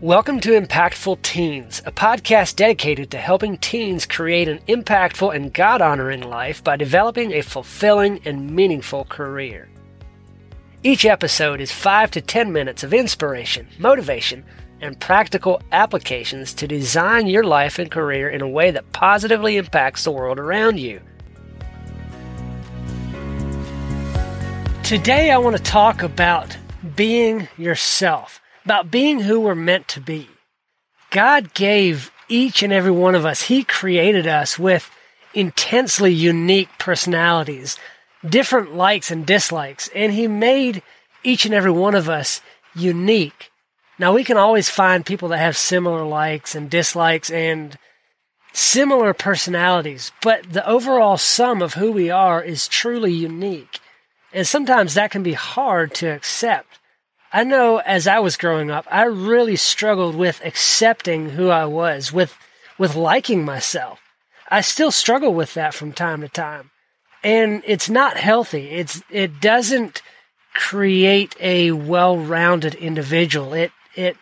Welcome to Impactful Teens, a podcast dedicated to helping teens create an impactful and God honoring life by developing a fulfilling and meaningful career. Each episode is 5 to 10 minutes of inspiration, motivation, and practical applications to design your life and career in a way that positively impacts the world around you. Today, I want to talk about being yourself about being who we're meant to be. God gave each and every one of us, He created us with intensely unique personalities, different likes and dislikes, and He made each and every one of us unique. Now, we can always find people that have similar likes and dislikes and similar personalities, but the overall sum of who we are is truly unique. And sometimes that can be hard to accept. I know as I was growing up, I really struggled with accepting who I was, with, with liking myself. I still struggle with that from time to time. And it's not healthy. It's, it doesn't create a well-rounded individual. It, it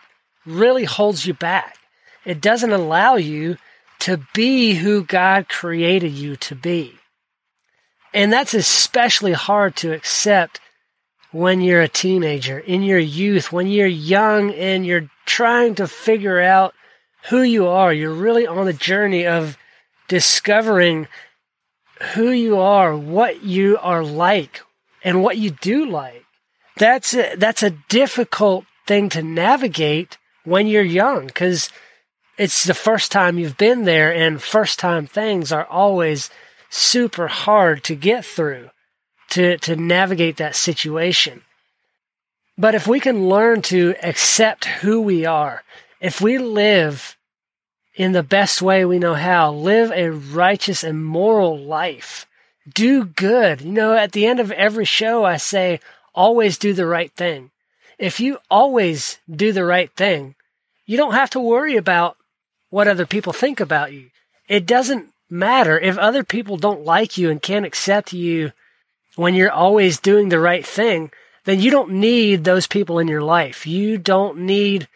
really holds you back. It doesn't allow you to be who God created you to be. And that's especially hard to accept when you're a teenager, in your youth, when you're young and you're trying to figure out who you are. You're really on the journey of discovering who you are, what you are like, and what you do like. That's a, that's a difficult thing to navigate when you're young because it's the first time you've been there and first time things are always super hard to get through to, to navigate that situation. But if we can learn to accept who we are, if we live in the best way we know how, live a righteous and moral life, do good. You know, at the end of every show, I say, always do the right thing. If you always do the right thing, you don't have to worry about what other people think about you. It doesn't matter if other people don't like you and can't accept you when you're always doing the right thing, then you don't need those people in your life. You don't need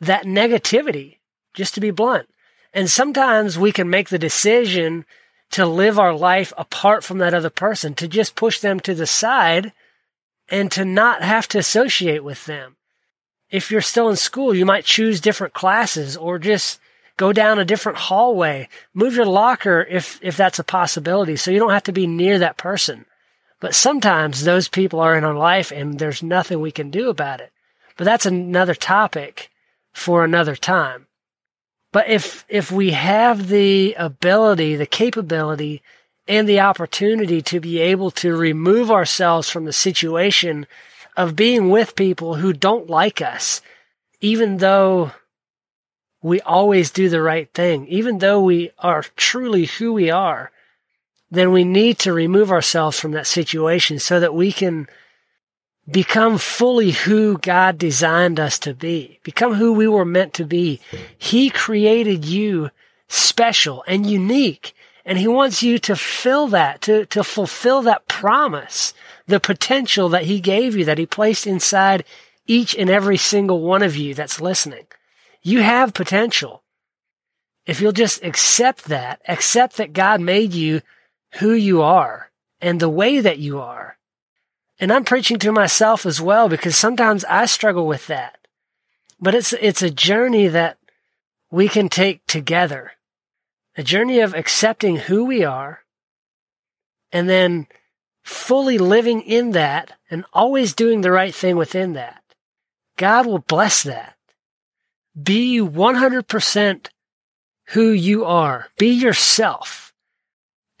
that negativity, just to be blunt. And sometimes we can make the decision to live our life apart from that other person, to just push them to the side and to not have to associate with them. If you're still in school, you might choose different classes or just go down a different hallway, move your locker if, if that's a possibility. So you don't have to be near that person. But sometimes those people are in our life and there's nothing we can do about it. But that's another topic for another time. But if, if we have the ability, the capability, and the opportunity to be able to remove ourselves from the situation of being with people who don't like us, even though we always do the right thing, even though we are truly who we are, then we need to remove ourselves from that situation so that we can become fully who God designed us to be, become who we were meant to be. He created you special and unique. And he wants you to fill that, to, to fulfill that promise, the potential that he gave you, that he placed inside each and every single one of you that's listening. You have potential. If you'll just accept that, accept that God made you who you are and the way that you are. And I'm preaching to myself as well because sometimes I struggle with that. But it's, it's a journey that we can take together. A journey of accepting who we are and then fully living in that and always doing the right thing within that. God will bless that. Be 100% who you are. Be yourself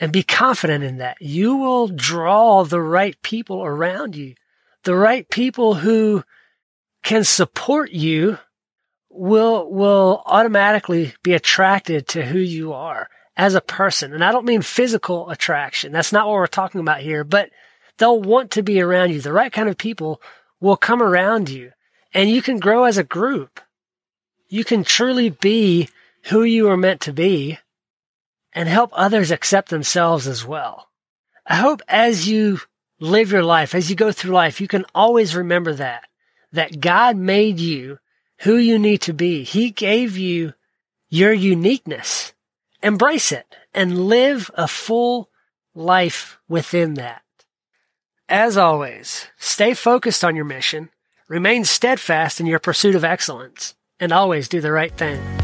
and be confident in that. You will draw the right people around you. The right people who can support you will, will automatically be attracted to who you are as a person. And I don't mean physical attraction. That's not what we're talking about here, but they'll want to be around you. The right kind of people will come around you and you can grow as a group. You can truly be who you are meant to be and help others accept themselves as well. I hope as you live your life, as you go through life, you can always remember that, that God made you who you need to be. He gave you your uniqueness. Embrace it and live a full life within that. As always, stay focused on your mission, remain steadfast in your pursuit of excellence, and always do the right thing.